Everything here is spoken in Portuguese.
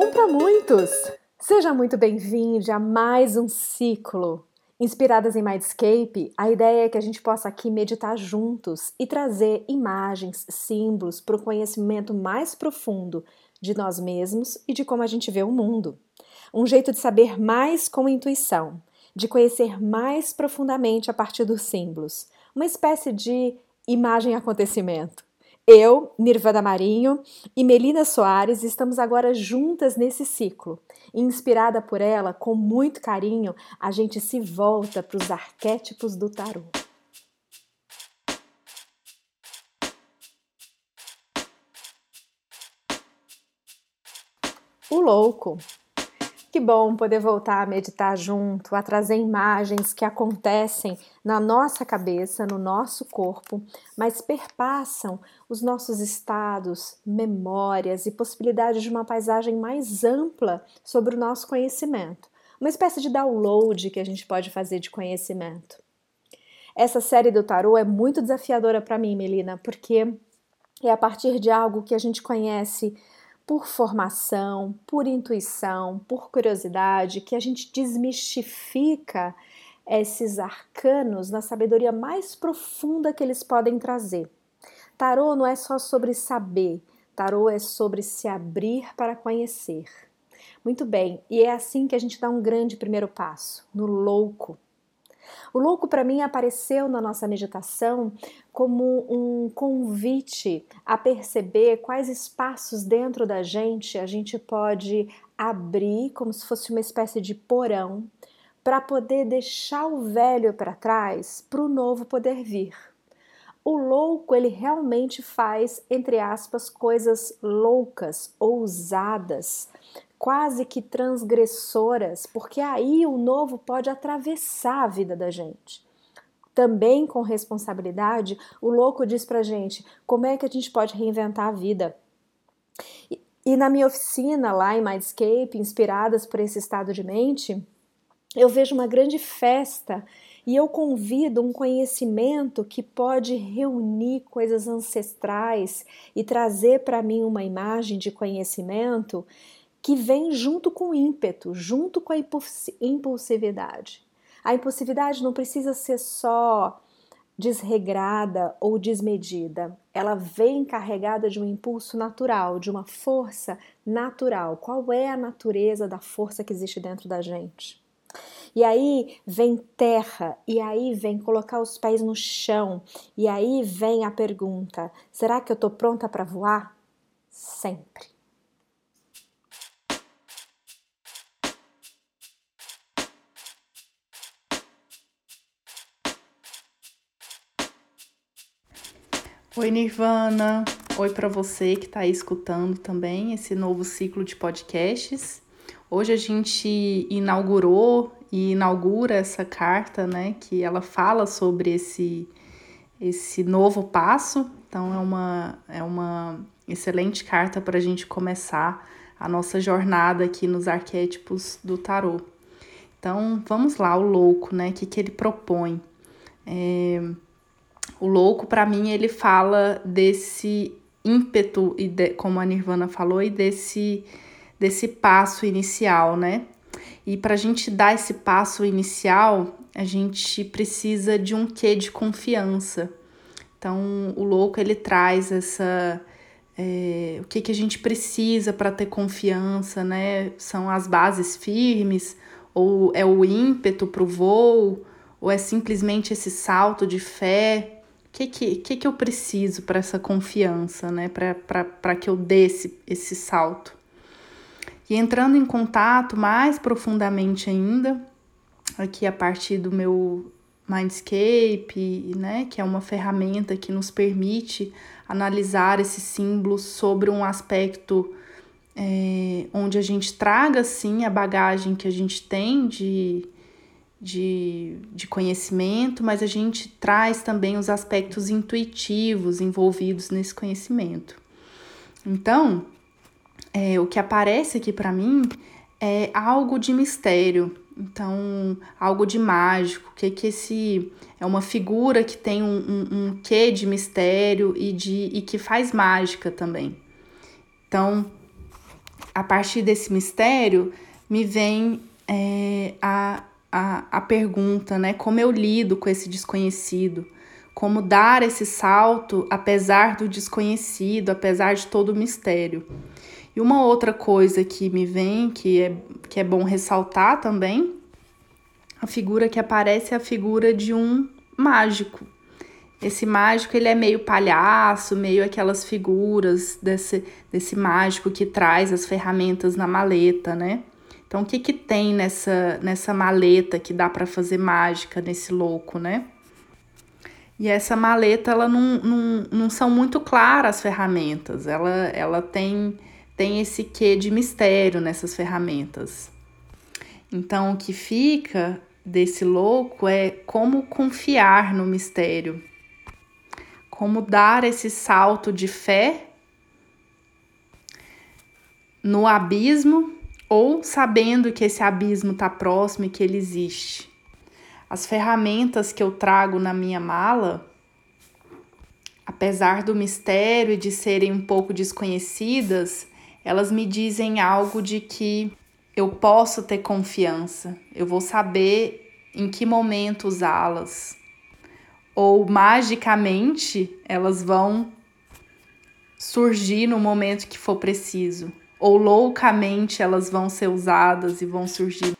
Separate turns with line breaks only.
Ou para muitos! Seja muito bem-vindo a mais um ciclo. Inspiradas em Mindscape, a ideia é que a gente possa aqui meditar juntos e trazer imagens, símbolos para o conhecimento mais profundo de nós mesmos e de como a gente vê o mundo. Um jeito de saber mais com intuição, de conhecer mais profundamente a partir dos símbolos, uma espécie de imagem-acontecimento. Eu, Nirvana Marinho e Melina Soares estamos agora juntas nesse ciclo. Inspirada por ela, com muito carinho, a gente se volta para os arquétipos do tarô. O louco que bom poder voltar a meditar junto, a trazer imagens que acontecem na nossa cabeça, no nosso corpo, mas perpassam os nossos estados, memórias e possibilidades de uma paisagem mais ampla sobre o nosso conhecimento. Uma espécie de download que a gente pode fazer de conhecimento. Essa série do tarô é muito desafiadora para mim, Melina, porque é a partir de algo que a gente conhece por formação, por intuição, por curiosidade, que a gente desmistifica esses arcanos na sabedoria mais profunda que eles podem trazer. Tarô não é só sobre saber, tarô é sobre se abrir para conhecer. Muito bem, e é assim que a gente dá um grande primeiro passo, no louco. O louco para mim apareceu na nossa meditação como um convite a perceber quais espaços dentro da gente a gente pode abrir, como se fosse uma espécie de porão, para poder deixar o velho para trás, para o novo poder vir. O louco, ele realmente faz, entre aspas, coisas loucas, ousadas, quase que transgressoras, porque aí o novo pode atravessar a vida da gente. Também com responsabilidade, o louco diz pra gente como é que a gente pode reinventar a vida. E, e na minha oficina lá em Mindscape, inspiradas por esse estado de mente, eu vejo uma grande festa e eu convido um conhecimento que pode reunir coisas ancestrais e trazer para mim uma imagem de conhecimento que vem junto com o ímpeto, junto com a impulsividade. A impulsividade não precisa ser só desregrada ou desmedida. Ela vem carregada de um impulso natural, de uma força natural. Qual é a natureza da força que existe dentro da gente? E aí vem terra, e aí vem colocar os pés no chão, e aí vem a pergunta: será que eu estou pronta para voar? Sempre.
Oi, Nirvana. Oi para você que está escutando também esse novo ciclo de podcasts. Hoje a gente inaugurou e inaugura essa carta, né, que ela fala sobre esse esse novo passo. Então é uma é uma excelente carta para a gente começar a nossa jornada aqui nos arquétipos do tarô. Então vamos lá, o louco, né? O que, que ele propõe? É, o louco, para mim, ele fala desse ímpeto, e de, como a Nirvana falou, e desse, desse passo inicial, né? E para a gente dar esse passo inicial, a gente precisa de um quê de confiança. Então, o louco ele traz essa é, o que, que a gente precisa para ter confiança, né? São as bases firmes, ou é o ímpeto para o voo, ou é simplesmente esse salto de fé, o que, que, que, que eu preciso para essa confiança, né? Para que eu dê esse, esse salto. E entrando em contato mais profundamente ainda, aqui a partir do meu Mindscape, né, que é uma ferramenta que nos permite analisar esses símbolos sobre um aspecto é, onde a gente traga sim a bagagem que a gente tem de de, de conhecimento, mas a gente traz também os aspectos intuitivos envolvidos nesse conhecimento. Então, é, o que aparece aqui para mim é algo de mistério, então algo de mágico, que que esse é uma figura que tem um, um, um quê de mistério e de e que faz mágica também. Então a partir desse mistério, me vem é, a, a, a pergunta, né? Como eu lido com esse desconhecido? Como dar esse salto apesar do desconhecido, apesar de todo o mistério? E uma outra coisa que me vem, que é, que é bom ressaltar também, a figura que aparece é a figura de um mágico. Esse mágico, ele é meio palhaço, meio aquelas figuras desse, desse mágico que traz as ferramentas na maleta, né? Então, o que que tem nessa, nessa maleta que dá para fazer mágica nesse louco, né? E essa maleta, ela não, não, não são muito claras as ferramentas. Ela, ela tem, tem esse quê de mistério nessas ferramentas. Então, o que fica desse louco é como confiar no mistério, como dar esse salto de fé no abismo ou sabendo que esse abismo está próximo e que ele existe. As ferramentas que eu trago na minha mala, apesar do mistério e de serem um pouco desconhecidas, elas me dizem algo de que eu posso ter confiança, eu vou saber em que momento usá-las. Ou magicamente elas vão surgir no momento que for preciso, ou loucamente elas vão ser usadas e vão surgir